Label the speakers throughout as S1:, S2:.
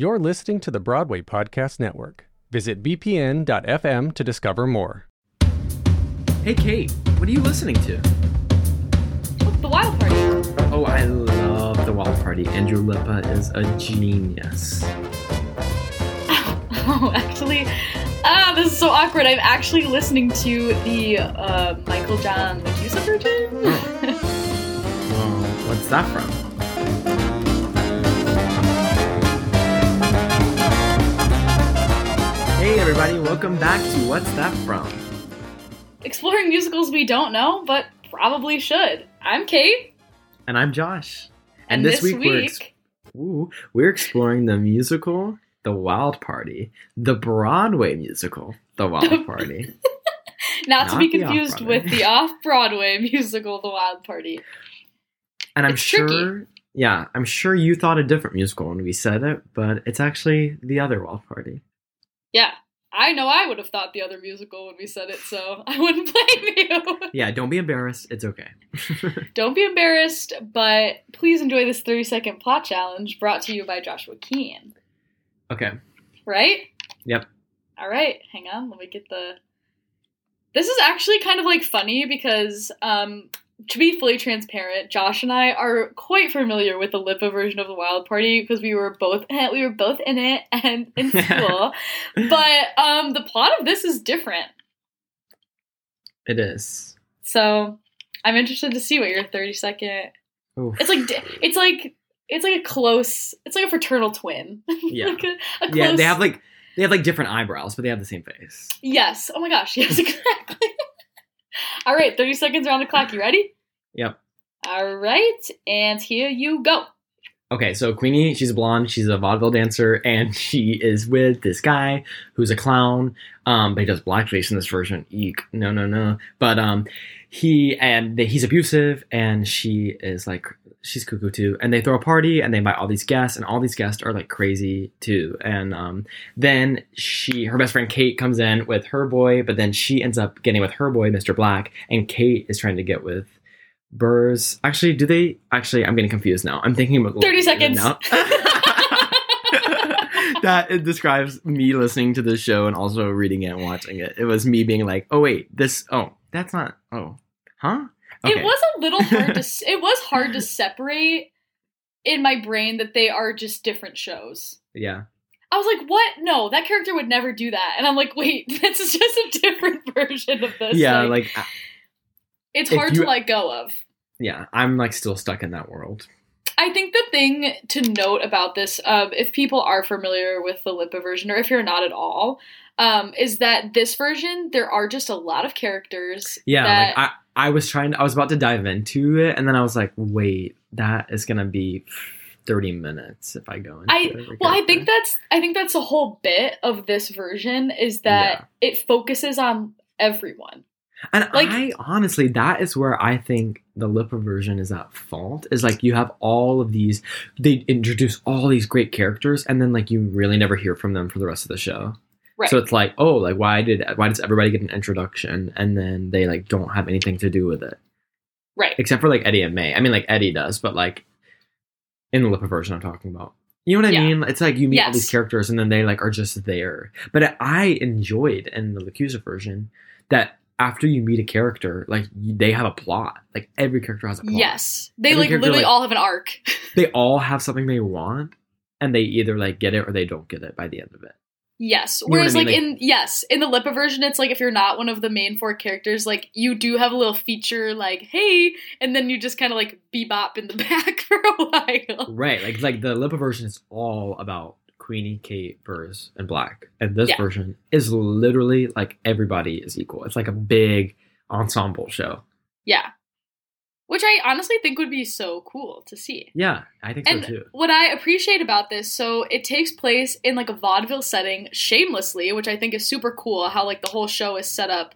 S1: You're listening to the Broadway Podcast Network. Visit bpn.fm to discover more.
S2: Hey, Kate, what are you listening to?
S3: The Wild Party.
S2: Oh, I love The Wild Party. Andrew Lippa is a genius.
S3: Oh, actually, ah, this is so awkward. I'm actually listening to the uh, Michael John LaChiusa version.
S2: Well, what's that from? Hey, everybody, welcome back to What's That From?
S3: Exploring musicals we don't know, but probably should. I'm Kate.
S2: And I'm Josh.
S3: And, this, week,
S2: we're, ex- ooh, we're exploring the musical The Wild Party, the Broadway musical The Wild Party.
S3: not, to be confused with the off-Broadway musical The Wild Party.
S2: And I'm
S3: It's
S2: sure,
S3: tricky.
S2: yeah, I'm sure you thought a different musical when we said it, but it's actually the other Wild Party.
S3: Yeah, I know I would have thought the other musical when we said it, so I wouldn't blame you.
S2: Yeah, don't be embarrassed. It's okay.
S3: Don't be embarrassed, but please enjoy this 30 second plot challenge brought to you by Joshua Keen.
S2: okay.
S3: Right?
S2: Yep.
S3: All right, hang on. Let me get the. This is actually kind of like funny because, um, to be fully transparent, Josh and I are quite familiar with the Lippa version of the Wild Party because we were both we were both in it and in school. but um, the plot of this is different,
S2: It is.
S3: so I'm interested to see what your 30 second.
S2: Oof.
S3: It's like it's like it's like a close. It's like a fraternal twin.
S2: Yeah.
S3: like a, a close,
S2: yeah, they have like they have like different eyebrows, but they have the same face.
S3: Yes. Oh my gosh. Yes, exactly. All right, 30 seconds around the clock. You ready?
S2: Yep.
S3: All right, and here you go.
S2: Okay, so Queenie, she's a blonde, she's a vaudeville dancer, and she is with this guy who's a clown. Um, but he does blackface in this version. Eek, no, no, no. But um, he and he's abusive, and she is like she's cuckoo too. And they throw a party, and they invite all these guests, and all these guests are like crazy too. And um, then she, her best friend Kate, comes in with her boy, but then she ends up getting with her boy, Mr. Black, and Kate is trying to get with Burrs. Actually, do they? Actually, I'm getting confused now. I'm thinking about
S3: 30 seconds.
S2: now. that it describes me listening to the show and also reading it and watching it. It was me being like, "Oh wait, this. Oh, that's not. Oh, huh?
S3: It was a little hard to it was hard to separate in my brain that they are just different shows.
S2: Yeah,
S3: I was like, "What? No, that character would never do that." And I'm like, "Wait, this is just a different version of this."
S2: yeah. Like, uh,
S3: it's hard
S2: you-
S3: to let go of.
S2: yeah. I'm like still stuck in that world.
S3: I think the thing to note about this, um, if people are familiar with the Lippa version, or if you're not at all, um, is that this version there are just a lot of characters.
S2: Yeah,
S3: that,
S2: like I, I was trying. I was about to dive into it, and then I was like, "Wait, that is gonna be 30 minutes if I go into
S3: I-
S2: it."
S3: well, I think that's I think that's the whole bit of this version is that it focuses on everyone.
S2: And
S3: Like-
S2: I honestly, that is where I think the Lippa version is at fault. Is like you have all of these, they introduce all these great characters, and then like you really never hear from them for the rest of the show.
S3: Right.
S2: So it's like, oh, like why did why does everybody get an introduction, and then they like don't have anything to do with it,
S3: right.
S2: except for like Eddie and May. I mean, like Eddie does, but like in the Lippa version, I'm talking about. You know what I
S3: Yeah.
S2: mean? It's like you meet all these characters, and then they like are just there. But I enjoyed in the LaChiusa version that after you meet a character, like they have a plot. Like every character has a plot.
S3: Yes, they
S2: Every
S3: like literally
S2: like-
S3: all have an arc.
S2: They all have something they want, and they either like get it or they don't get it by the end of it.
S3: Yes.
S2: I
S3: Whereas, Like- in yes, in the Lippa version, it's like if you're not one of the main four characters, like you do have a little feature, like hey, and then you just kind of like bebop in the back for a while.
S2: Right. Like like the Lippa version is all about Queenie, Kate, Burrs, and Black. And this
S3: Yeah.
S2: version is literally like everybody is equal. It's like a big ensemble show.
S3: Yeah. Which I honestly think would be so cool to see.
S2: Yeah, I think
S3: And
S2: so too.
S3: what I appreciate about this, so it takes place in like a vaudeville setting, shamelessly, which I think is super cool. How like the whole show is set up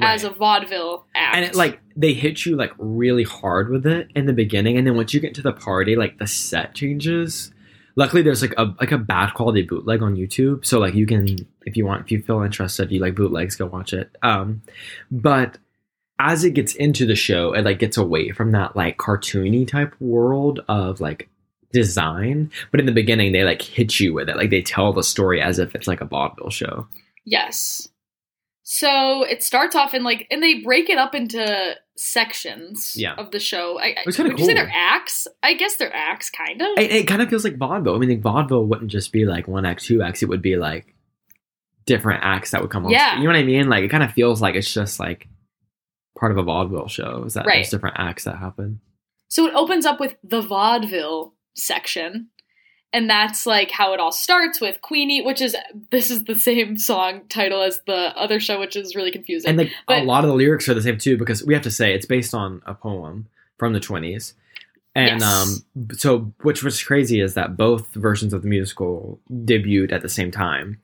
S3: as a vaudeville act,
S2: and it like they hit you like really hard with it in the beginning, and then once you get to the party, like the set changes. Luckily, there's like a like a bad quality bootleg on YouTube, so like you can if you want if you feel interested, you like bootlegs, go watch it. Um, but as it gets into the show, it like gets away from that like cartoony type world of like design, but in the beginning they like hit you with it. Like they tell the story as if it's like a vaudeville show.
S3: Yes. So it starts off in like, and they break it up into sections
S2: Yeah.
S3: of the show. I,
S2: was kinda
S3: would you say
S2: cool.
S3: they're acts? I guess they're acts, kind of.
S2: It, it kind of feels like vaudeville. I mean, like, vaudeville wouldn't just be like one act, two acts. It would be like different acts that would come on.
S3: Yeah.
S2: You know what I mean? Like it kind of feels like it's just like part of a vaudeville show. Is that
S3: Right.
S2: there's different acts that happen?
S3: So it opens up with the vaudeville section. And that's like how it all starts with Queenie, which is this is the same song title as the other show, which is really confusing.
S2: And like
S3: But-
S2: a lot of the lyrics are the same too, because we have to say it's based on a poem from the twenties. And
S3: Yes.
S2: um, so which was crazy is that both versions of the musical debuted at the same time.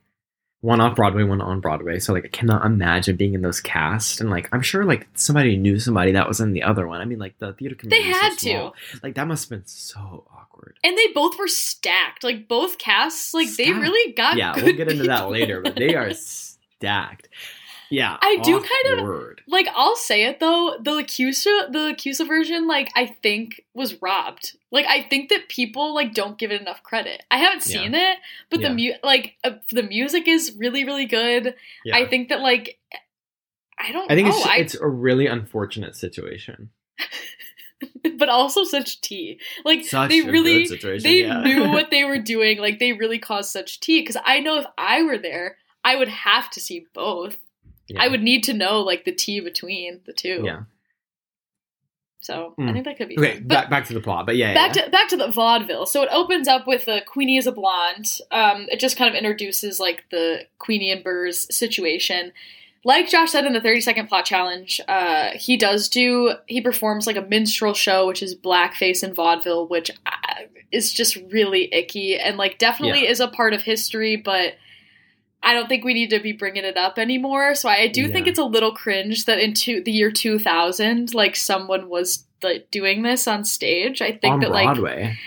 S2: One off Broadway, one on Broadway. So like I cannot imagine being in those casts and like I'm sure like somebody knew somebody that was in the other one. I mean like the theater community. so
S3: had to.
S2: Like that must have been so awkward.
S3: and they both were stacked. Like both casts, like they really got
S2: yeah, we'll get into that later, but they are stacked. Yeah,
S3: I do kind of-
S2: awkward.
S3: like I'll say it though, the LaChiusa the LaChiusa version, like I think was robbed. Like I think that people like don't give it enough credit. I haven't
S2: Yeah.
S3: seen it, but
S2: Yeah.
S3: the mu- like uh, the music is really really good.
S2: Yeah.
S3: I think that like I don't
S2: I think
S3: know,
S2: it's
S3: I,
S2: it's a really unfortunate situation.
S3: but also such tea. Like
S2: Such
S3: they really they
S2: yeah.
S3: knew what they were doing. Like they really caused such tea because I know if I were there, I would have to see both.
S2: Yeah.
S3: I would need to know like the T between the two.
S2: Yeah.
S3: So I
S2: Mm.
S3: think that could be
S2: Okay, back back to the plot, but yeah,
S3: back
S2: yeah.
S3: to back to the vaudeville. So it opens up with a Queenie is a blonde. Um, it just kind of introduces like the Queenie and Burrs situation. Like Josh said in the 30 second plot challenge, uh, he does do he performs like a minstrel show, which is blackface and vaudeville, which uh, is just really icky and like definitely
S2: Yeah.
S3: is a part of history, but. I don't think we need to be bringing it up anymore. So I do think it's a little cringe that in two, the year 2000, like someone was like doing this on stage. I think
S2: on
S3: that like
S2: Broadway.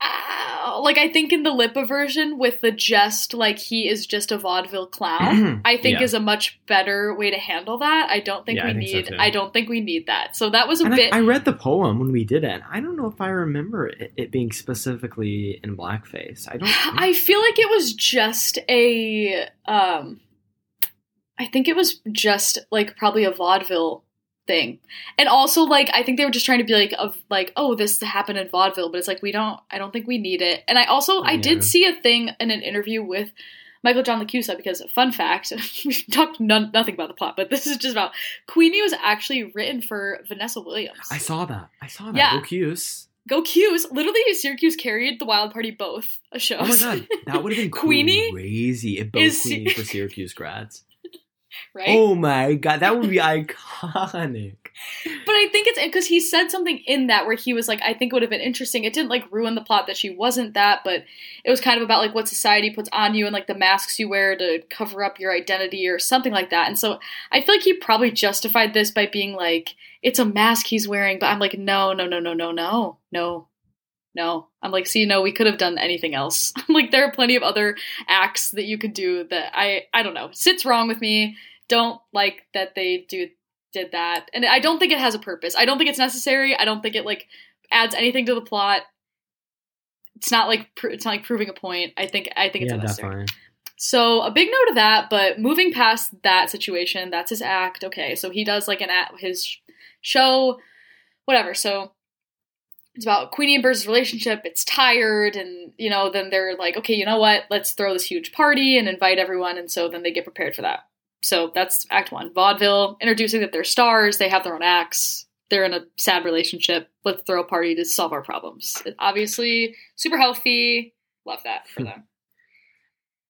S3: uh, like I think in the Lippa version with the just like he is just a vaudeville clown, I think
S2: Yeah.
S3: is a much better way to handle that. I don't think
S2: Yeah,
S3: we
S2: I think
S3: need.
S2: too.
S3: I don't think we need that. So that was a
S2: And
S3: bit.
S2: I, I read the poem when we did it. and I don't know if I remember it, it being specifically in blackface. I don't.
S3: I feel like it was just a. um I think it was just like probably a vaudeville thing, and also like I think they were just trying to be like of like oh this happened in vaudeville, but it's like we don't. I don't think we need it. And I also I
S2: Yeah.
S3: did see a thing in an interview with Michael John LaChiusa because fun fact we talked none, nothing about the plot, but this is just about Queenie was actually written for Vanessa Williams.
S2: I saw that. I saw that.
S3: Yeah.
S2: Go Cuse.
S3: Go Q's! Literally, Syracuse carried the Wild Party both shows.
S2: Oh my god, that would have been
S3: Queenie
S2: crazy if both
S3: is-
S2: Queenie for Syracuse grads.
S3: right?
S2: Oh my god, that would be iconic.
S3: But I think it's because he said something in that where he was like, I think it would have been interesting. It didn't like ruin the plot that she wasn't that, but it was kind of about like what society puts on you and like the masks you wear to cover up your identity or something like that. And so I feel like he probably justified this by being like, it's a mask he's wearing, but I'm like, no, no, no, no, no, no, no. No, I'm like, see, no, we could have done anything else. like, there are plenty of other acts that you could do that I, I don't know, sits wrong with me. Don't like that they do did that. And i don't think it has a purpose. I don't think it's necessary. I don't think it like adds anything to the plot. It's not like pr- it's not like proving a point. I think i think it's
S2: yeah,
S3: unnecessary.
S2: definitely.
S3: so a big note of that but moving past that situation that's his act. Okay so he does like an at his show whatever. So it's about Queenie and Burr's relationship. It's tired, and you know, then they're like, okay, you know what? Let's throw this huge party and invite everyone. And so then they get prepared for that. So that's Act One. Vaudeville, introducing that they're stars, they have their own acts, they're in a sad relationship. Let's throw a party to solve our problems. It- obviously, super healthy. Love that for hmm. them.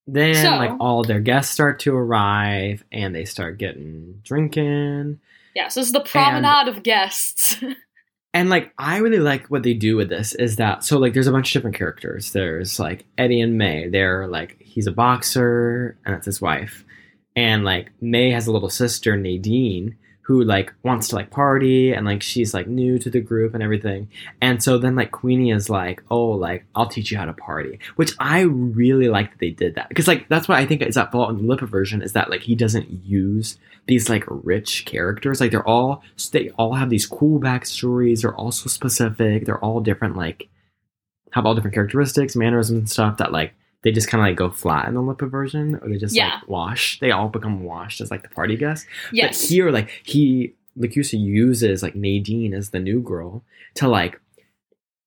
S2: Then
S3: So-
S2: like all their guests start to arrive and they start getting drinking.
S3: Yeah, so this is the promenade of guests.
S2: And like I really like what they do with this is that so like there's a bunch of different characters. There's like Eddie and May. They're like he's a boxer and that's his wife. And like May has a little sister Nadine who like wants to like party and like she's like new to the group and everything. And so then like Queenie is like, "Oh, like I'll teach you how to party." Which I really like that they did that. Because like that's what I think is at fault in the Lippa version is that like he doesn't use these like rich characters. Like they're all they all have these cool backstories. They're all so specific. They're all different like have all different characteristics, mannerisms, and stuff that like they just kind of like go flat in the Lippa version, or they just
S3: Yeah.
S2: like wash. They all become washed as like the party guests.
S3: Yes.
S2: But here, like he LaChiusa uses like Nadine as the new girl to like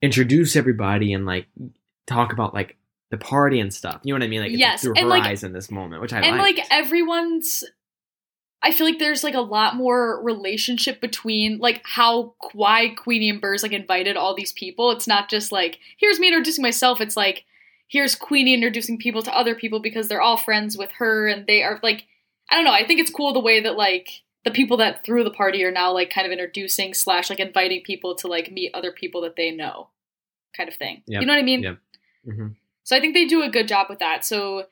S2: introduce everybody and like talk about like the party and stuff. You know what I mean? Like
S3: Yes,
S2: through
S3: and,
S2: her
S3: like-
S2: eyes in this moment, which I
S3: and
S2: liked.
S3: like everyone's I feel like there's like a lot more relationship between like how why Queenie and Burrs like invited all these people. It's not just like here's me introducing myself. It's like here's Queenie introducing people to other people because they're all friends with her and they are like I don't know. I think it's cool the way that like the people that threw the party are now like kind of introducing slash like inviting people to like meet other people that they know, kind of thing.
S2: Yep.
S3: You know what I mean?
S2: Yep. hmm
S3: So I think they do a good job with that. So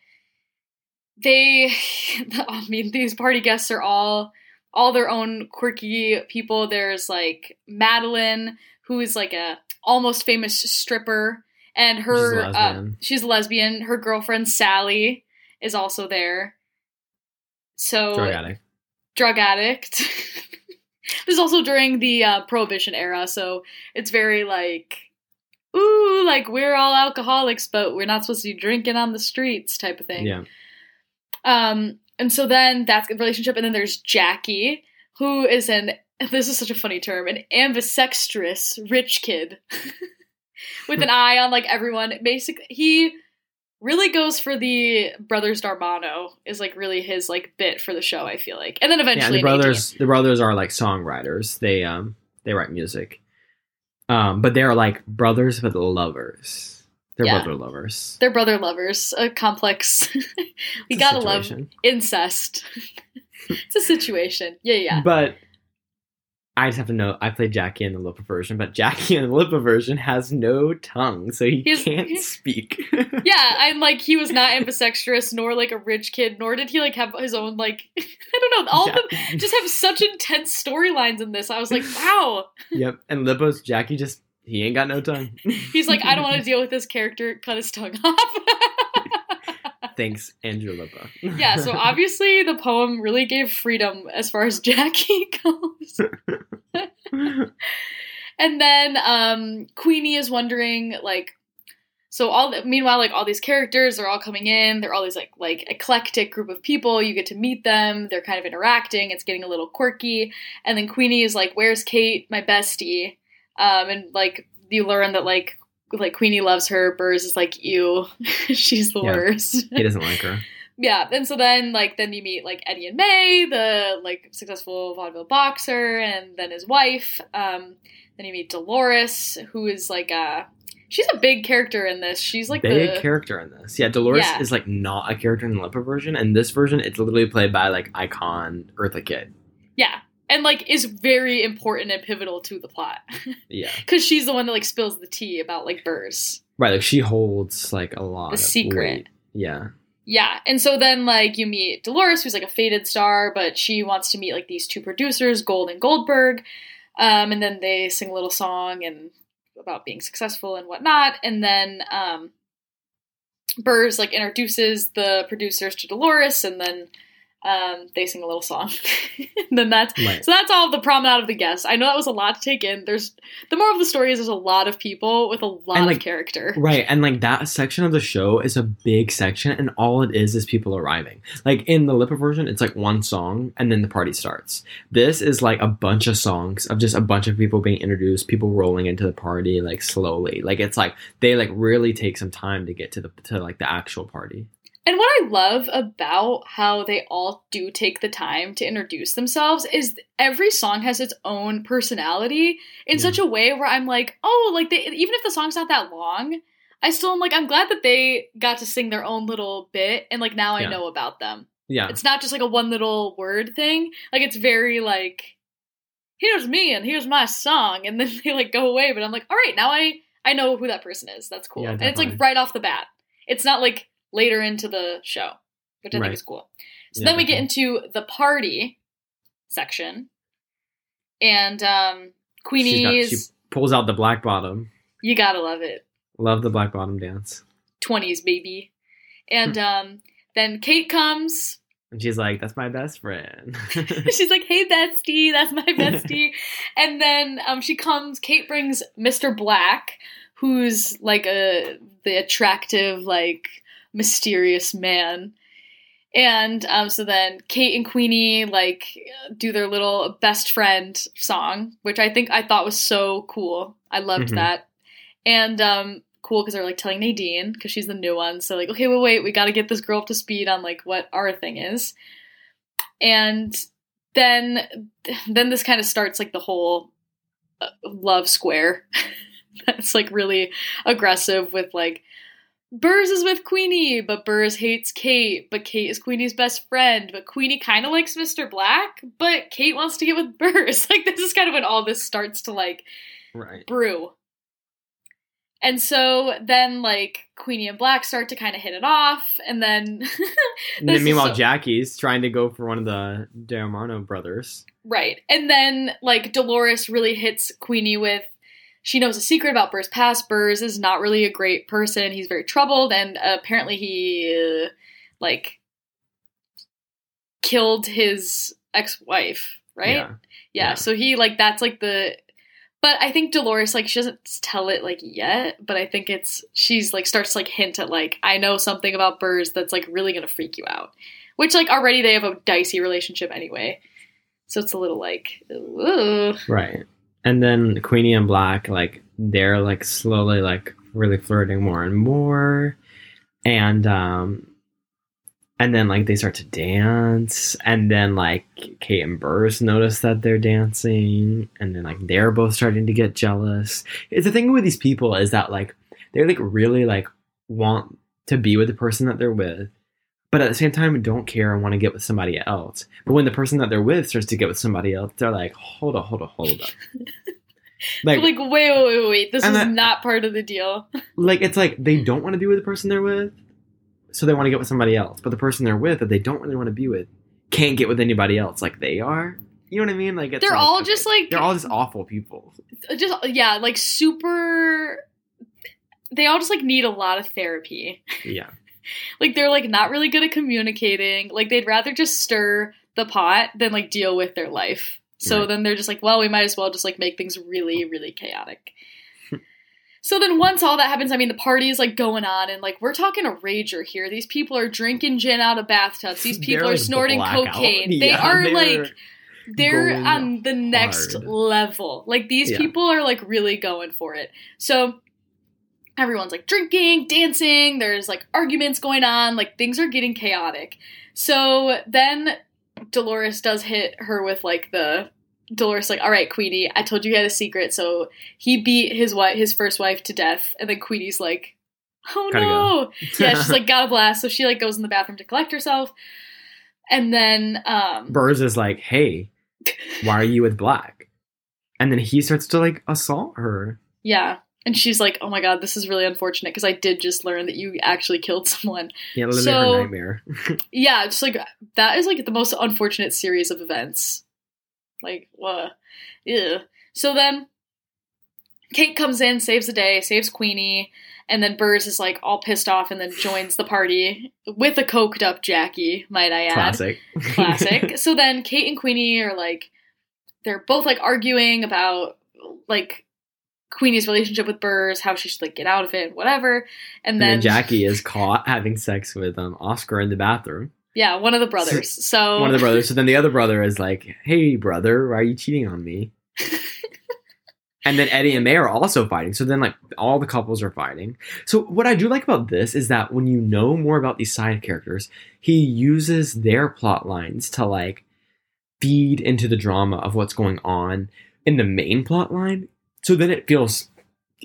S3: they, I mean, these party guests are all all their own quirky people. There's like Madeline, who is like a almost famous stripper, and her
S2: She's a
S3: uh,
S2: lesbian.
S3: she's a lesbian. Her girlfriend Sally is also there. So
S2: Drug addict.
S3: drug addict. this is also during the uh, prohibition era, so it's very like, ooh, like we're all alcoholics, but we're not supposed to be drinking on the streets, type of thing.
S2: Yeah.
S3: Um, and so then that's a relationship, and then there's Jackie, who is an this is such a funny term, an ambisextrous rich kid with an eye on like everyone. Basically, he really goes for the brothers D'Armano is like really his like bit for the show. I feel like, and then
S2: Yeah,
S3: eventually
S2: the brothers the brothers are like songwriters. They um they write music. Um, but they're like brothers but lovers. They're
S3: Yeah.
S2: brother lovers.
S3: they're brother lovers. A complex. we
S2: a
S3: gotta love incest. it's a situation. Yeah, yeah.
S2: But I just have to know I played Jackie in the Lippa version, but Jackie in the Lippa version has no tongue, so he
S3: He's-
S2: can't speak.
S3: Yeah, and like he was not ambidextrous nor like a rich kid, nor did he like have his own like I don't know. All of them just have such intense storylines in this. I was like, wow.
S2: Yep. And Lippa's Jackie just he ain't got no tongue.
S3: He's like, I don't want to deal with this character. Cut his tongue off.
S2: Thanks, Andrew Lippa.
S3: yeah, so obviously the poem really gave freedom as far as Jackie goes. and then um Queenie is wondering like so all the, meanwhile like all these characters are all coming in they're all these like like eclectic group of people you get to meet them they're kind of interacting it's getting a little quirky and then Queenie is like where's Kate my bestie um and like you learn that like like Queenie loves her Burrs is like you she's the
S2: Yeah.
S3: worst
S2: he doesn't like her.
S3: yeah and so then like then you meet like eddie and may the like successful vaudeville boxer and then his wife um then you meet dolores who is like uh she's a big character in this she's like
S2: big
S3: the
S2: character in this. Yeah, Dolores
S3: Yeah.
S2: is like not a character in the Lippa version, and this version it's literally played by like icon Eartha Kitt.
S3: yeah and like is very important and pivotal to the plot
S2: Yeah,
S3: because she's the one that like spills the tea about like burrs
S2: right. Like she holds like a lot
S3: The
S2: of
S3: secret.
S2: weight. Yeah,
S3: Yeah, and so then like you meet Dolores, who's like a faded star, but she wants to meet like these two producers, Gold and Goldberg, um, and then they sing a little song and about being successful and whatnot, and then um, Burrs like introduces the producers to Dolores, and then um, they sing a little song. and then that's
S2: right.
S3: so that's all the promenade of the guests. I know that was a lot to take in. There's the moral of the story is there's a lot of people with a lot
S2: And,
S3: of character.
S2: Right, and like that section of the show is a big section, and all it is is people arriving. Like in the Lippa version, it's like one song, and then the party starts. This is like a bunch of songs of just a bunch of people being introduced, people rolling into the party like slowly. Like it's like they like really take some time to get to the to like the actual party.
S3: And what I love about how they all do take the time to introduce themselves is every song has its own personality in
S2: Yeah.
S3: such a way where I'm like, oh, like they, even if the song's not that long, I still am like, I'm glad that they got to sing their own little bit and like now I
S2: Yeah.
S3: know about them.
S2: Yeah,
S3: It's not just like a one little word thing. Like it's very like, here's me and here's my song, and then they like go away. But I'm like, all right, now I I know who that person is. That's cool.
S2: Yeah,
S3: and it's like right off the bat. It's not like later into the show, which I
S2: Right.
S3: think is cool. So
S2: Yeah,
S3: then we get into the party section, and um,
S2: She's got- she pulls out the black bottom.
S3: you gotta love it.
S2: Love the black bottom dance,
S3: 20s baby. And um, then Kate comes.
S2: and she's like, "That's my best friend."
S3: She's like, "Hey, bestie, that's my bestie." and then um, she comes. Kate brings Mr. Black, who's like a the attractive, like mysterious man. And um, so then Kate and Queenie like do their little best friend song, which I think I thought was so cool. I loved
S2: Mhm.
S3: that. And um, cool because they're like telling Nadine because she's the new one. So like, okay, wait, wait, we got to get this girl up to speed on like what our thing is. And then then this kind of starts like the whole uh, love square. That's like really aggressive with like Burrs is with Queenie, but Burrs hates Kate, but Kate is Queenie's best friend, but Queenie kind of likes Mr. Black, but Kate wants to get with Burrs. Like this is kind of when all this starts to like
S2: Right.
S3: brew. And so then like Queenie and Black start to kind of hit it off, and then
S2: And then meanwhile,
S3: so-
S2: Jackie's trying to go for one of the D'Armano brothers.
S3: right, and then like Dolores really hits Queenie with she knows a secret about Burr's past. Burrs is not really a great person. He's very troubled, and apparently he uh, like killed his ex-wife. Right?
S2: Yeah.
S3: yeah,
S2: Yeah.
S3: so he like that's like the but i think dolores like she doesn't tell it like yet but i think it's she's like starts to like hint at like i know something about Burrs that's like really gonna freak you out which like already they have a dicey relationship anyway so it's a little like ooh.
S2: Right. And then Queenie and Black, like, they're like slowly like really flirting more and more. And um and then like they start to dance and then like Kate and Burrs notice that they're dancing and then like they're both starting to get jealous. It's the thing with these people is that like they like really like want to be with the person that they're with but at the same time don't care and want to get with somebody else. But when the person that they're with starts to get with somebody else, they're like, hold up, hold up, hold up. like,
S3: like wait wait wait wait this is
S2: that-
S3: not part of the deal
S2: like it's like they don't want to be with the person they're with, so they want to get with somebody else. But the person they're with that they don't really want to be with can't get with anybody else like they are. You know what I mean? Like it's
S3: they're
S2: like,
S3: all
S2: okay,
S3: just like
S2: they're all just awful people.
S3: Uh, just yeah like super they all just like need a lot of therapy
S2: Yeah,
S3: like they're like not really good at communicating like they'd rather just stir the pot than like deal with their life so
S2: Right.
S3: then they're just like well we might as well just like make things really really chaotic so then once all that happens i mean the party is like going on and like we're talking a rager here these people are drinking gin out of bathtubs these people are snorting
S2: blackout.
S3: cocaine they are
S2: they're
S3: like they're on the next
S2: hard.
S3: level. Like these
S2: Yeah.
S3: people are like really going for it. So everyone's like drinking, dancing, there's like arguments going on, like things are getting chaotic. So then Dolores does hit her with like the Dolores like, "All right, Queenie, I told you he had a secret." So he beat his wife his first wife to death and then Queenie's like, "Oh
S2: Gotta
S3: no." yeah, she's like got a blast. So she like goes in the bathroom to collect herself. And then um
S2: Burrs is like, hey, why are you with Black? And then he starts to like assault her.
S3: Yeah. And she's like, oh my god, this is really unfortunate because I did just learn that you actually killed someone.
S2: Yeah, literally
S3: So-
S2: her nightmare.
S3: Yeah, just like, that is like the most unfortunate series of events. Like, what? Ew. So then Kate comes in, saves the day, saves Queenie, and then Burrs is like all pissed off and then joins the party with a coked up Jackie, might I add.
S2: Classic.
S3: classic. so then Kate and Queenie are like, they're both like arguing about like Queenie's relationship with Burrs, how she should like get out of it, whatever. And
S2: and
S3: then,
S2: then Jackie is caught having sex with um, Oscar in the bathroom.
S3: yeah, one of the brothers. So
S2: One of the brothers. So then the other brother is like, "Hey, brother, why are you cheating on me?" and then Eddie and May are also fighting. So then, like, all the couples are fighting. So what I do like about this is that when you know more about these side characters, he uses their plot lines to like feed into the drama of what's going on in the main plot line. So then it feels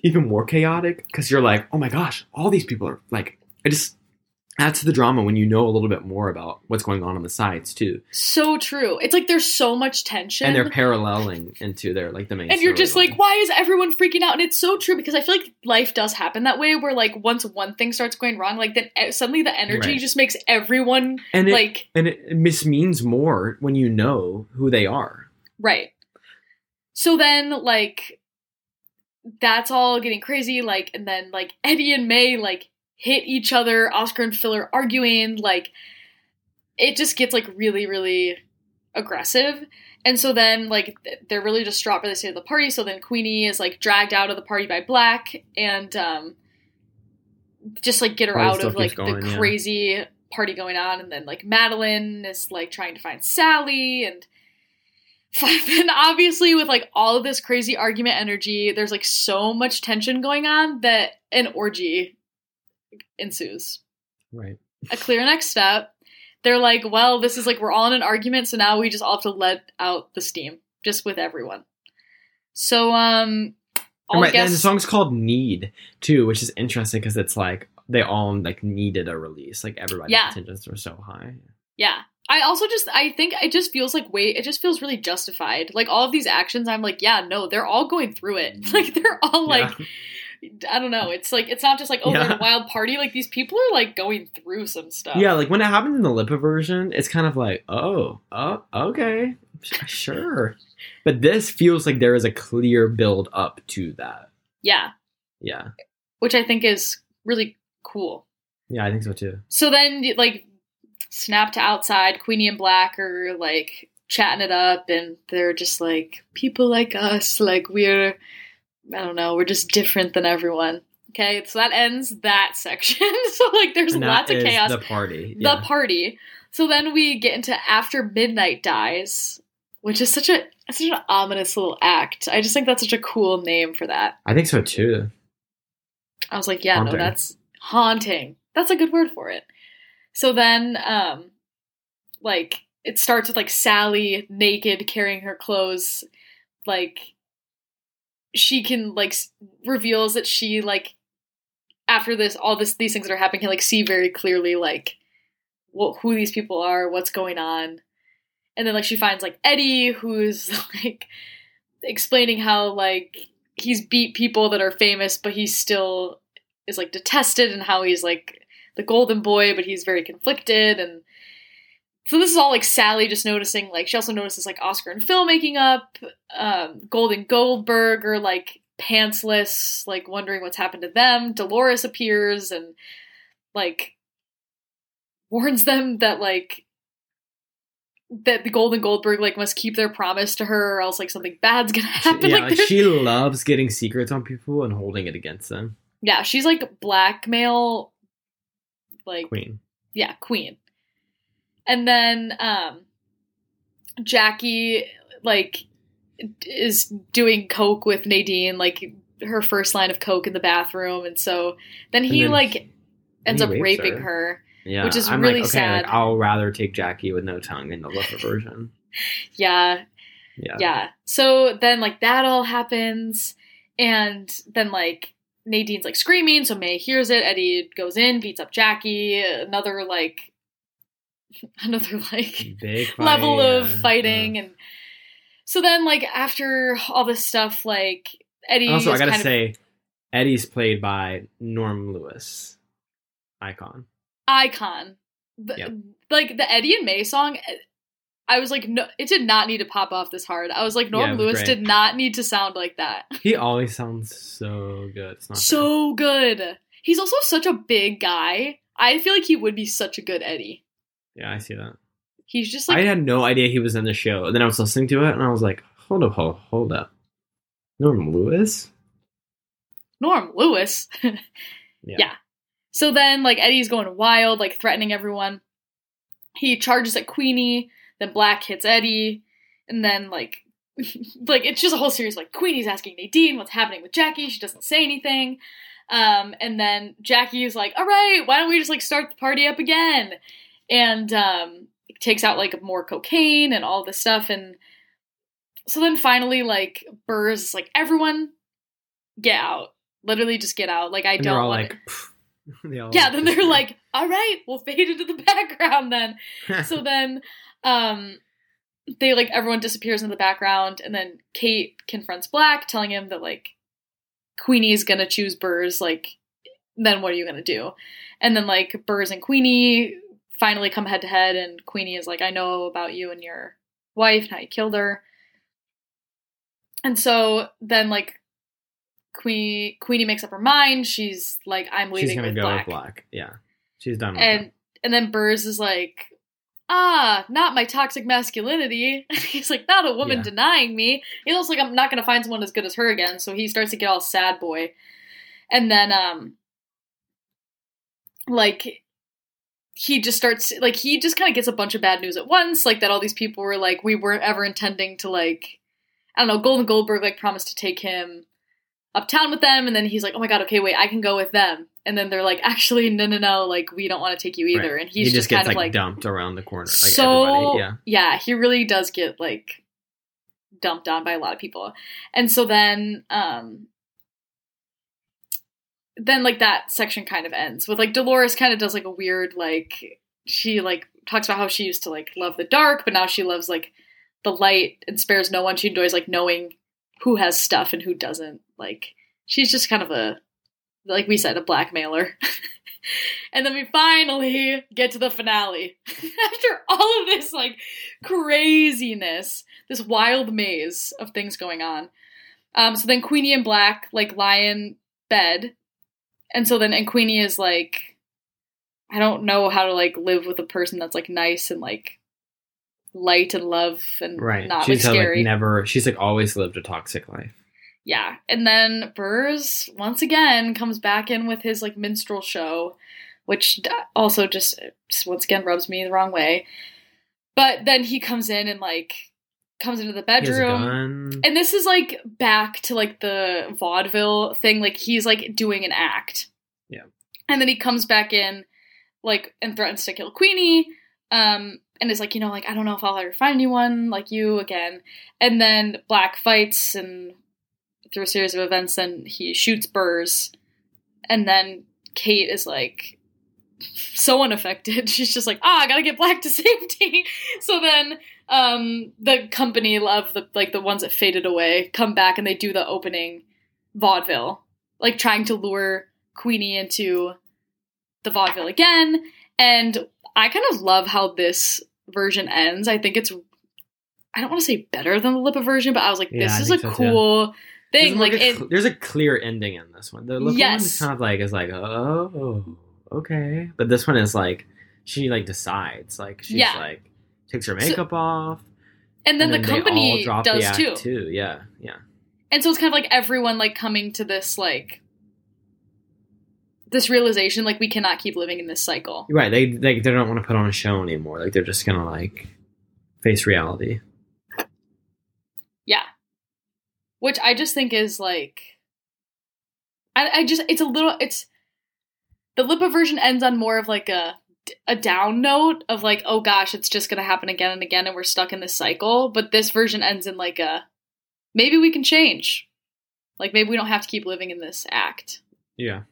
S2: even more chaotic because you're like, oh my gosh, all these people are like, it just adds to the drama when you know a little bit more about what's going on on the sides too,
S3: so true. It's like there's so much tension.
S2: and they're paralleling into their like the main.
S3: and you're just
S2: storyline.
S3: like, why is everyone freaking out? And it's so true because I feel like life does happen that way, where like once one thing starts going wrong, like then suddenly the energy
S2: Right.
S3: just makes everyone
S2: and it,
S3: like
S2: and it mismeans more when you know who they are.
S3: Right. So then, like, that's all getting crazy. Like, and then, like, Eddie and May, like, hit each other. Oscar and Phil are arguing. Like, it just gets, like, really, really aggressive. And so then like they're really distraught by the state of the party. So then Queenie is like dragged out of the party by Black and um just like get her
S2: Party
S3: out of like
S2: going,
S3: the
S2: yeah.
S3: crazy party going on and then like Madeline is like trying to find Sally and then obviously with like all of this crazy argument energy there's like so much tension going on that an orgy ensues
S2: Right.
S3: a clear next step. They're like, well, this is like we're all in an argument, so now we just all have to let out the steam just with everyone. So um I'll
S2: right.
S3: guess
S2: And the song's called "Need" too, which is interesting because it's like they all like needed a release. Like everybody's
S3: Yeah.
S2: intentions were so high.
S3: yeah. I also just I think it just feels like wait, it just feels really justified. Like all of these actions, I'm like, yeah, no, they're all going through it. Like they're all like I don't know. It's like it's not just like oh, they're in a wild party. Like these people are like going through some stuff.
S2: Yeah, like when it happens in the Lippa version, it's kind of like, oh, oh, okay, sure. But this feels like there is a clear build up to that.
S3: yeah,
S2: Yeah,
S3: which I think is really cool.
S2: yeah, I think so too.
S3: So then, like, snap to outside. Queenie and Black are like chatting it up, and they're just like people like us. Like we're, I don't know, we're just different than everyone. Okay, so that ends that section. so like, there's
S2: And
S3: lots of chaos.
S2: The party.
S3: The party. So then we get into after midnight dies, which is such a such an ominous little act. I just think that's such a cool name for that.
S2: I think so too.
S3: I was like, yeah,
S2: Haunting.
S3: no, that's haunting. That's a good word for it. So then, um, like, it starts with like Sally naked carrying her clothes. Like, she can, like, reveals that she, like, after this, all this, these things that are happening, can, like, see very clearly, like, what, who these people are, what's going on. And then, like, she finds, like, Eddie, who's, like, explaining how, like, he's beat people that are famous, but he still is like detested and how he's like the golden boy, but he's very conflicted and so this is all like Sally just noticing like she also notices like Oscar and Phil making up, um, Golden Goldberg or like pantsless, like wondering what's happened to them. Dolores appears and like warns them that like that the Golden Goldberg like must keep their promise to her or else like something bad's gonna happen.
S2: yeah,
S3: like,
S2: like she loves getting secrets on people and holding it against them.
S3: Yeah, she's like blackmail, like
S2: Queen.
S3: yeah, queen. And then um, Jackie like is doing coke with Nadine, like her first line of coke in the bathroom, and so then he
S2: then
S3: like ends
S2: he
S3: up raping
S2: her.
S3: her.
S2: Yeah,
S3: Which is
S2: I'm
S3: really
S2: like, okay,
S3: sad.
S2: Like, I'll rather take Jackie with no tongue in the Lippa version.
S3: Yeah,
S2: Yeah.
S3: yeah. So then like that all happens, and then like Nadine's like screaming, so May hears it. Eddie goes in, beats up Jackie. Another like, another like
S2: Big fight,
S3: level of
S2: yeah.
S3: fighting, and so then like after all this stuff, like Eddie.
S2: Also, I gotta
S3: kind of
S2: say, Eddie's played by Norm Lewis, icon.
S3: icon. The-
S2: Yep.
S3: Like the Eddie and May song. I was like, no, it did not need to pop off this hard. I was like, Norm
S2: Yeah, was
S3: Lewis
S2: great.
S3: did not need to sound like that.
S2: He always sounds so good. It's not fair.
S3: so good. He's also such a big guy. I feel like he would be such a good Eddie.
S2: Yeah, I see that.
S3: He's just like I
S2: had no idea he was in the show. And then I was listening to it, and I was like, hold up, hold, hold up. Norm Lewis?
S3: Norm Lewis.
S2: Yeah.
S3: Yeah. So then, like, Eddie's going wild, like, threatening everyone. He charges at Queenie, then Black hits Eddie, and then, like, like, it's just a whole series. Like, Queenie's asking Nadine what's happening with Jackie. She doesn't say anything. Um, and then Jackie is like, all right, why don't we just, like, start the party up again? And, um, takes out, like, more cocaine and all this stuff. And so then finally, like, Burrs is like, everyone, get out. Literally just get out. Like, I
S2: And
S3: don't want
S2: like, "Pff." They all
S3: yeah then they're like all right we'll fade into the background then so then um they like everyone disappears in the background and then kate confronts black telling him that like queenie's gonna choose burrs like then what are you gonna do and then like burrs and queenie finally come head to head and queenie is like i know about you and your wife and how you killed her and so then like Queenie Queenie makes up her mind. She's like, I'm leaving
S2: She's gonna
S3: with
S2: go
S3: Black.
S2: with Black. Yeah. She's done with
S3: And
S2: it.
S3: and then Burrs is like, ah, not my toxic masculinity. he's like, not a woman
S2: Yeah.
S3: denying me. He looks like I'm not gonna find someone as good as her again. So he starts to get all sad boy. And then um like he just starts like he just kind of gets a bunch of bad news at once, like that all these people were like, we weren't ever intending to like I don't know, Golden Goldberg like promised to take him uptown with them, and then he's like, Oh my god, okay, wait, I can go with them. And then they're like, actually, no, no, no, like we don't want to take you either.
S2: Right.
S3: And he's
S2: he just,
S3: kind
S2: gets
S3: of
S2: like,
S3: like
S2: dumped around the corner. Like
S3: so
S2: everybody. Yeah.
S3: yeah he really does get like dumped on by a lot of people and so then um then like that section kind of ends with like dolores kind of does like a weird like she like talks about how she used to like love the dark but now she loves like the light and spares no one she enjoys like knowing who has stuff and who doesn't like she's just kind of a like we said a blackmailer and then we finally get to the finale after all of this like craziness this wild maze of things going on um so then queenie and black like lie in bed and so then and queenie is like i don't know how to like live with a person that's like nice and like light and love and
S2: Right.
S3: not
S2: she's
S3: like scary
S2: like never. She's like always lived a toxic life.
S3: Yeah. And then Burrs once again comes back in with his like minstrel show, which also just, just once again rubs me the wrong way. But then he comes in and like comes into the
S2: He has a
S3: bedroom. And this is like back to like the vaudeville thing. Like he's like doing an act.
S2: Yeah.
S3: And then he comes back in, like, and threatens to kill Queenie. Um, and is like, you know, like I don't know if I'll ever find anyone like you again. And then Black fights and through a series of events, then he shoots Burrs. And then Kate is like so unaffected. She's just like, ah, I gotta get Black to safety. so then um the company of the like the ones that faded away come back and they do the opening vaudeville like trying to lure queenie into the vaudeville again and i kind of love how this version ends i think it's i don't want to say better than the Lippa version but i was like this
S2: I
S3: is a
S2: so,
S3: cool
S2: There's,
S3: thing
S2: like
S3: like
S2: a
S3: it,
S2: there's a clear ending in this one. The one
S3: Yes.
S2: is kind of like is like oh okay, but this one is like she like decides like she's
S3: Yeah.
S2: like takes her
S3: So-
S2: makeup off.
S3: and then
S2: and
S3: the company does
S2: the
S3: too
S2: too. Yeah, yeah.
S3: and so it's kind of like everyone like coming to this like this realization like we cannot keep living in this cycle
S2: Right. They they they don't want to put on a show anymore. Like they're just gonna like face reality.
S3: yeah which i just think is like i, I just it's a little it's the Lippa version ends on more of like a a down note of like oh gosh it's just gonna happen again and again and we're stuck in this cycle but this version ends in like a maybe we can change like maybe we don't have to keep living in this act
S2: Yeah.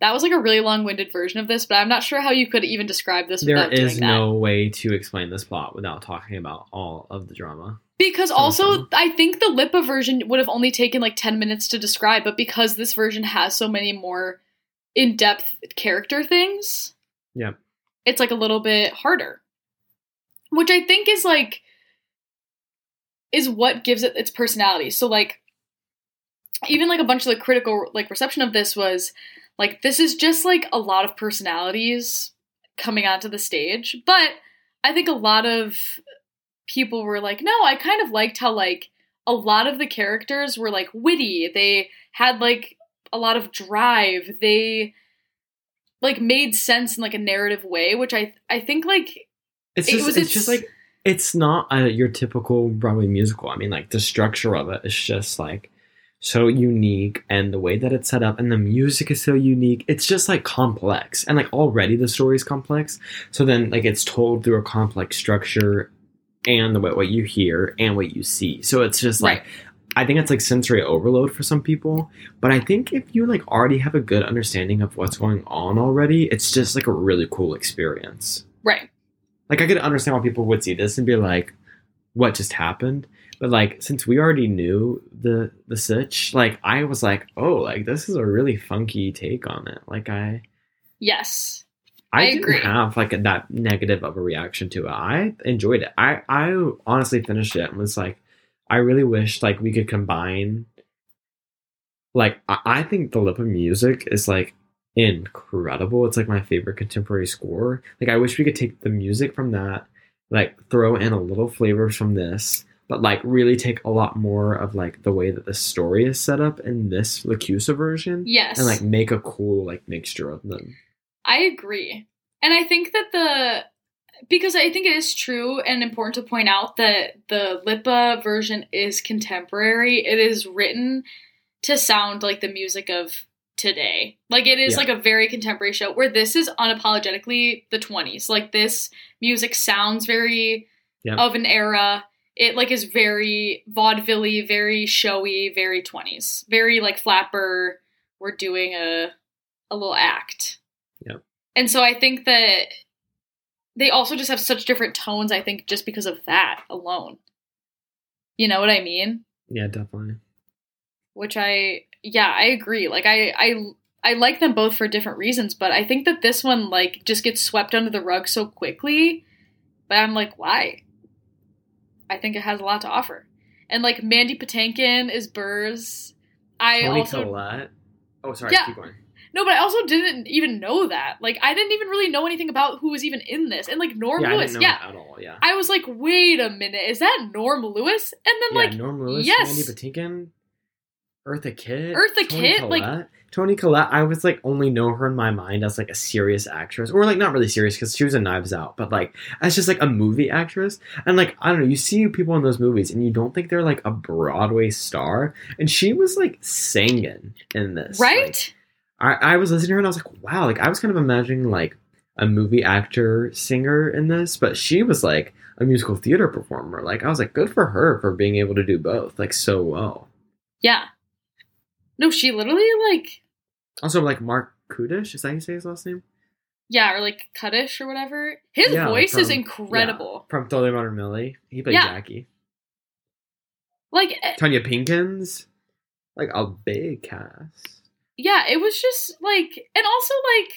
S3: that was like a really long-winded version of this but i'm not sure how you could even describe this
S2: There
S3: without
S2: is no way to explain this plot without talking about all of the drama.
S3: Because also. I think the Lippa version would have only taken like 10 minutes to describe, but because this version has so many more in depth character things,
S2: yeah,
S3: it's like a little bit harder. Which I think is like, is what gives it its personality. So, like, even like a bunch of the critical like reception of this was like this is just like a lot of personalities coming onto the stage but i think a lot of people were like no i kind of liked how like a lot of the characters were like witty they had like a lot of drive they like made sense in like a narrative way which i i think like
S2: It's
S3: It
S2: just
S3: was
S2: it's
S3: its-
S2: just like it's not a, your typical Broadway musical. I mean, like the structure of it is just like so unique, and the way that it's set up, and the music is so unique. It's just like complex, and like already the story is complex. So then, like it's told through a complex structure, and the what you hear and what you see. So it's just like. I think it's like sensory overload for some people, but I think if you like already have a good understanding of what's going on already, it's just like a really cool experience
S3: right
S2: like I could understand why people would see this and be like, "What just happened?" But like, since we already knew the the sitch, like I was like, "Oh, like this is a really funky take on it." Like I,
S3: yes
S2: I,
S3: I
S2: didn't
S3: agree.
S2: have like a, that negative of a reaction to it. I enjoyed it. I I honestly finished it and was like, I really wish like we could combine. Like I, I think the lip of music is like incredible. It's like my favorite contemporary score. Like I wish we could take the music from that, like throw in a little flavors from this, but like really take a lot more of like the way that the story is set up in this LaChiusa version
S3: Yes.
S2: and like make a cool like mixture of them.
S3: I agree. And I think that the because I think it is true and important to point out that the Lippa version is contemporary. It is written to sound like the music of today. Like it is
S2: Yeah.
S3: like a very contemporary show where this is unapologetically the 20s. Like this music sounds very of an era. It like is very vaudeville very showy, very 20s. Very like flapper we're doing a a little act. And so I think that they also just have such different tones, I think, just because of that alone. You know what I mean?
S2: Yeah, definitely.
S3: Which I yeah, I agree. Like I I I like them both for different reasons, but I think that this one like just gets swept under the rug so quickly. But I'm like, why? I think it has a lot to offer. And like Mandy Patinkin is Burrs. I
S2: Toni
S3: also
S2: Collette. Oh, sorry.
S3: Yeah. No, but I also didn't even know that. Like, I didn't even really know anything about who was even in this. And like Norm
S2: yeah, I
S3: Lewis, yeah.
S2: at all. Yeah.
S3: I was like, wait a minute, is that Norm Lewis? And then
S2: yeah,
S3: like,
S2: Norm Lewis,
S3: yes.
S2: Mandy Patinkin, Eartha Kitt,
S3: Eartha Kitt, like-
S2: Toni Collette. I was like only know her in my mind as like a serious actress, or like not really serious because she was in Knives Out, but like as just like a movie actress. And like I don't know, you see people in those movies and you don't think they're like a Broadway star, and she was like singing in this, Like,
S3: right?
S2: I, I was listening to her and I was like, wow, like I was kind of imagining like a movie actor singer in this, but she was like a musical theater performer. Like I was like, good for her for being able to do both like so well.
S3: yeah. No, she literally like,
S2: Also, like Marc Kudisch, is that how you say his last name?
S3: yeah, or like Cuddish or whatever. His
S2: Yeah,
S3: voice is
S2: from-
S3: incredible.
S2: From Totally Modern Millie. He played
S3: Yeah.
S2: Jackie.
S3: Like, eh,
S2: Tonya Pinkins, like a big cast.
S3: Yeah, it was just like, and also like,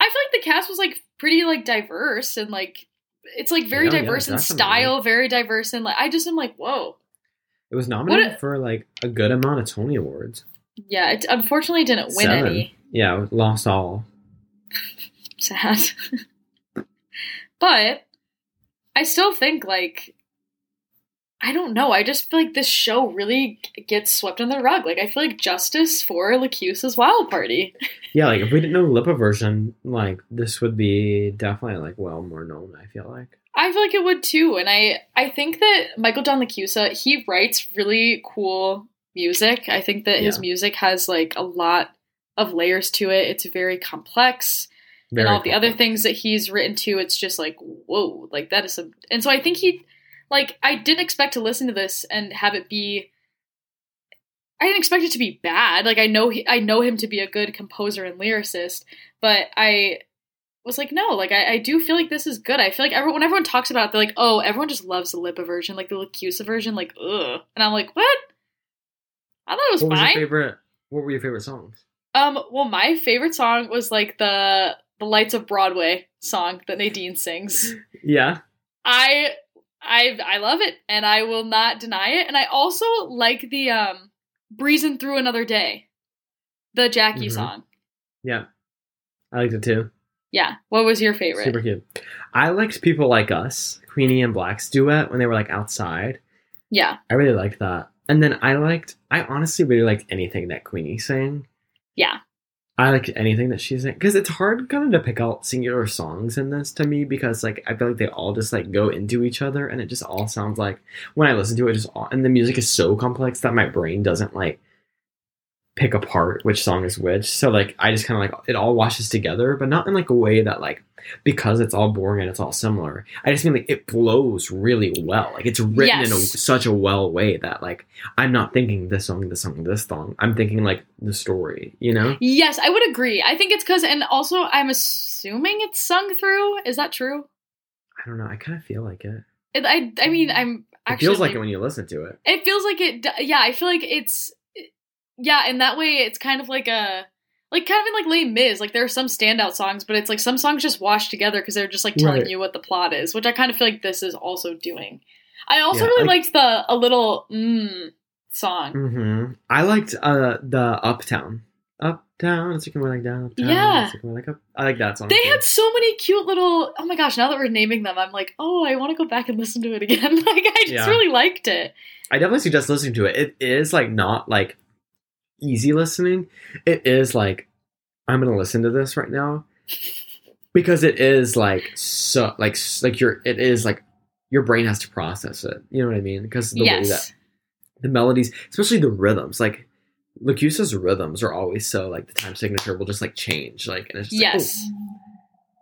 S3: I feel like the cast was like pretty like diverse and like, it's like very
S2: Yeah, yeah,
S3: diverse in style, very diverse and like, I just am like, whoa.
S2: It was nominated
S3: a-
S2: for like a good amount of Tony Awards.
S3: Yeah, it unfortunately didn't win
S2: Seven.
S3: any.
S2: Yeah, lost all.
S3: sad. but I still think like I don't know. I just feel like this show really gets swept under the rug. Like I feel like justice for LaChiusa's Wild Party.
S2: Yeah, like if we didn't know the Lippa version, like this would be definitely like well more known. I feel like.
S3: I feel like it would too, and I I think that Michael John LaChiusa he writes really cool music. I think that his music has like a lot of layers to it. It's very complex.
S2: Very
S3: and all the other things that he's written to, it's just like, whoa, like that is some. And so I think he, like, I didn't expect to listen to this and have it be. I didn't expect it to be bad. Like I know he, I know him to be a good composer and lyricist, but I was like, no, like I, I do feel like this is good. I feel like everyone, when everyone talks about it, they're like, oh, everyone just loves the Lippa version, like the LaChiusa version, like ugh. And I'm like, what? I thought it was
S2: What was your
S3: fine.
S2: favorite? What were your favorite songs?
S3: Um, well, my favorite song was like the the Lights of Broadway song that Nadine sings.
S2: Yeah,
S3: I I I love it and I will not deny it. And I also like the um Breezing Through Another Day. The Jackie
S2: Mhm.
S3: song.
S2: yeah, I liked it too.
S3: Yeah. What was your favorite?
S2: Super cute. I liked people like us, Queenie and Black's duet when they were like outside.
S3: Yeah.
S2: I really liked that. And then I liked. I honestly really liked anything that Queenie sang.
S3: Yeah.
S2: I liked anything that she's in because it's hard kind of to pick out singular songs in this to me because like I feel like they all just like go into each other and it just all sounds like when I listen to it just all and the music is so complex that my brain doesn't like pick apart which song is which so like I just kind of like it all washes together but not in like a way that like because it's all boring and it's all similar I just mean like it flows really well like it's written in a, such a well way that like I'm not thinking this song this song this song I'm thinking like the story you know
S3: Yes, I would agree. I think it's because, and also I'm assuming it's sung through. Is that true?
S2: I don't know. I kind of feel like it.
S3: It, I I mean, I'm
S2: It
S3: actually.
S2: feels like it when you listen to it.
S3: It feels like it. Yeah, I feel like it's. Yeah, in that way, it's kind of like a. Like kind of in like Les Mis, like there are some standout songs, but it's like some songs just wash together because they're just like telling
S2: Right.
S3: you what the plot is, which I kind of feel like this is also doing. I also
S2: Yeah,
S3: really
S2: like-
S3: liked the a little mm song.
S2: hmm I liked uh the Uptown, Uptown, it's looking more like down. down
S3: Yeah.
S2: it's looking more like up. I like that song.
S3: They
S2: too.
S3: had so many cute little. Oh my gosh! Now that we're naming them, I'm like, oh, I want to go back and listen to it again. like, I just
S2: Yeah.
S3: really liked it.
S2: I definitely suggest listening to it. It is like not like easy listening. It is like I'm gonna listen to this right now because it is like so like like your it is like your brain has to process it. You know what I mean? Because the way that the melodies, especially the rhythms, like LaChiusa's rhythms are always so like the time signature will just like change, like and it's just like,
S3: Yes.
S2: oh,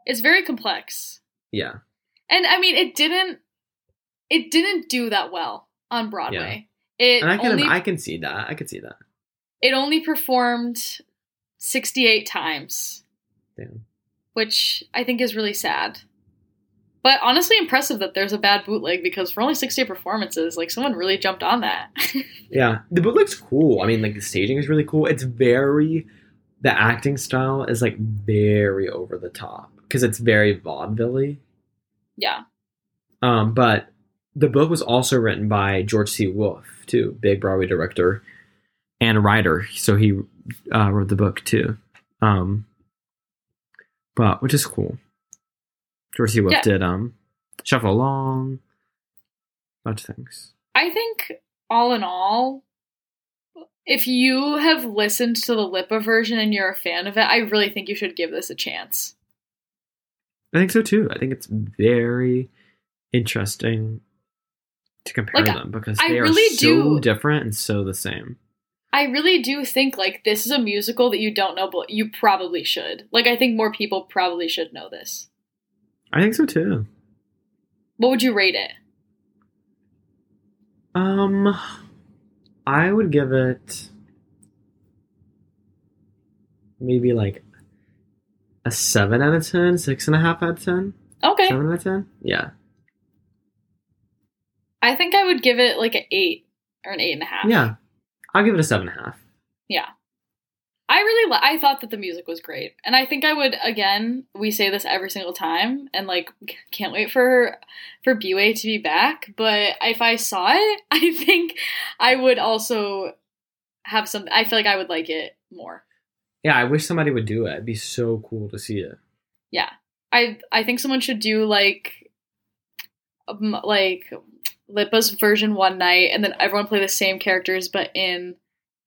S3: It's very complex,
S2: yeah,
S3: and I mean, it didn't. It didn't do that well on Broadway. It
S2: and I can
S3: only
S2: I can see that I can see that.
S3: It only performed 68 times,
S2: Damn.
S3: which I think is really sad. But honestly, impressive that there's a bad bootleg because for only 68 performances, like someone really jumped on that.
S2: Yeah, the bootleg's cool. I mean, like the staging is really cool. It's very the acting style is like very over the top because it's very vaudeville
S3: yeah.
S2: Um, but the book was also written by George C. Wolfe, too, big Broadway director and a writer. So he uh, wrote the book too. Um, but which is cool. George C. Wolfe
S3: Yeah.
S2: did um, Shuffle Along, bunch of things.
S3: I think all in all, if you have listened to the Lippa version and you're a fan of it, I really think you should give this a chance.
S2: I think so too. I think it's very interesting to compare
S3: Like,
S2: them because
S3: I
S2: they are
S3: really
S2: so
S3: do-
S2: different and so the same.
S3: I really do think like this is a musical that you don't know, but you probably should. Like I think more people probably should know this.
S2: I think so too.
S3: What would you rate it?
S2: Um, I would give it maybe like a seven out of ten, six and a half out of ten,
S3: Okay.
S2: seven out of ten. Yeah,
S3: I think I would give it like an eight or an eight and a half.
S2: yeah. I'll give it a seven and a half. Yeah.
S3: I really li- I thought that the music was great. And I think I would again, we say this every single time and like can't wait for for Bue to be back, but if I saw it, I think I would also have some I feel like I would like it more.
S2: Yeah, I wish somebody would do it. It'd be so cool to see it.
S3: Yeah, I I think someone should do like like Lippa's version one night and then everyone play the same characters but in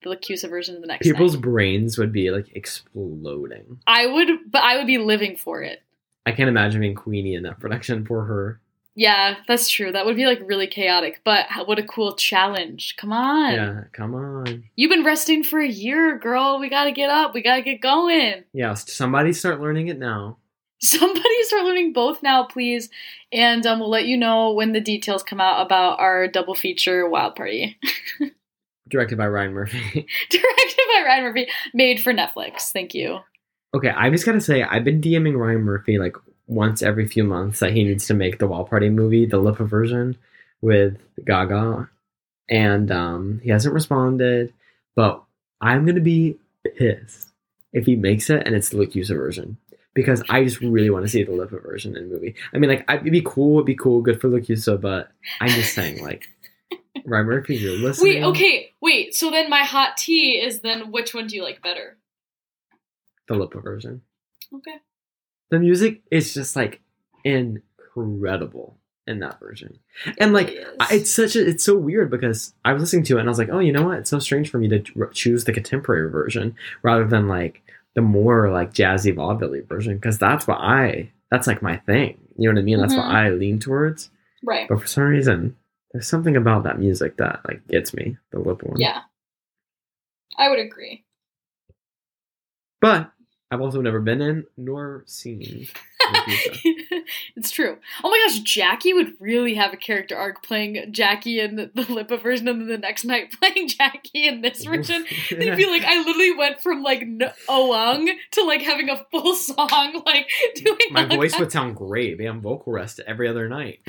S3: the LaChiusa version the next
S2: People's
S3: night.
S2: brains would be like exploding.
S3: I would but I would be living for it.
S2: I can't imagine being Queenie in that production for her.
S3: Yeah, that's true. That would be like really chaotic, but what a cool challenge. Come on.
S2: Yeah, come on.
S3: You've been resting for a year, girl. We got to get up. We got to get going.
S2: Yeah, somebody start learning it now.
S3: Somebody start learning both now, please. And um, we'll let you know when the details come out about our double feature Wild Party.
S2: Directed by Ryan Murphy.
S3: Directed by Ryan Murphy, made for Netflix. Thank you.
S2: Okay, I just gotta say, I've been DMing Ryan Murphy like once every few months that he needs to make the Wall Party movie, the Lippa version with Gaga, and um, he hasn't responded. But I'm gonna be pissed if he makes it and it's the LaChiusa version because I just really want to see the Lippa version in the movie. I mean, like, it'd be cool, it'd be cool, good for LaChiusa, but I'm just saying, like, Ryan Murphy, you're listening.
S3: Wait, okay, wait. So then my hot tea is then which one do you like better?
S2: The Lippa version.
S3: Okay.
S2: the music is just like incredible in that version and like
S3: It
S2: it's such a it's so weird because i was listening to it and i was like oh you know what it's so strange for me to r- choose the contemporary version rather than like the more like jazzy vaudeville version because that's what i that's like my thing you know what i mean that's what
S3: Mhm.
S2: i lean towards
S3: right.
S2: but for some reason there's something about that music that like gets me the lip one
S3: Yeah. I would agree.
S2: but i've also never been in nor seen.
S3: it's true. Oh my gosh, Jackie would really have a character arc playing Jackie in the, the Lippa version, and then the next night playing Jackie in this version. They'd be like, I literally went from like n- Oung to like having a full song, like doing
S2: My voice
S3: that.
S2: would sound great. Be on vocal rest every other night.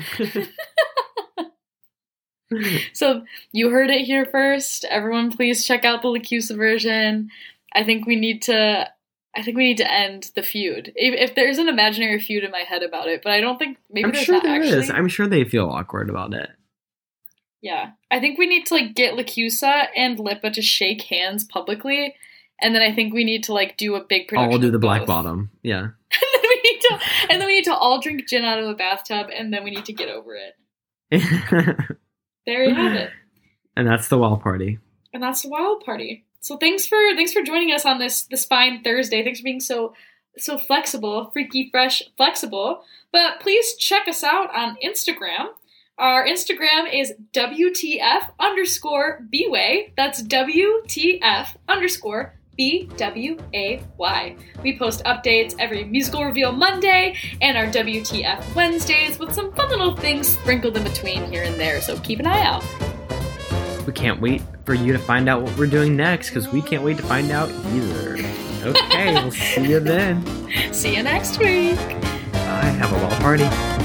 S3: So you heard it here first. Everyone, please check out the LaChiusa version. I think we need to. I think we need to end the feud. If, if there's an imaginary feud in my head about it, but I don't think maybe
S2: I'm
S3: there's
S2: sure
S3: not
S2: there
S3: actually.
S2: is. I'm sure they feel awkward about it.
S3: Yeah. I think we need to like get LaChiusa and Lippa to shake hands publicly and then I think we need to like do a big production.
S2: All do the black
S3: both.
S2: bottom. Yeah.
S3: and then we need to, and then we need to all drink gin out of a bathtub, and then we need to get over it. There you have it.
S2: and that's the wild party.
S3: and that's the wild party. So thanks for thanks for joining us on this this fine Thursday. Thanks for being so so flexible, freaky, fresh, flexible. But please check us out on Instagram. Our Instagram is WTF underscore BWay. That's WTF underscore B W A Y. We post updates every musical reveal Monday and our WTF Wednesdays with some fun little things sprinkled in between here and there. So keep an eye out.
S2: We can't wait for you to find out what we're doing next because we can't wait to find out either. Okay, we'll see you then.
S3: See you next week.
S2: Bye. Have a wild party.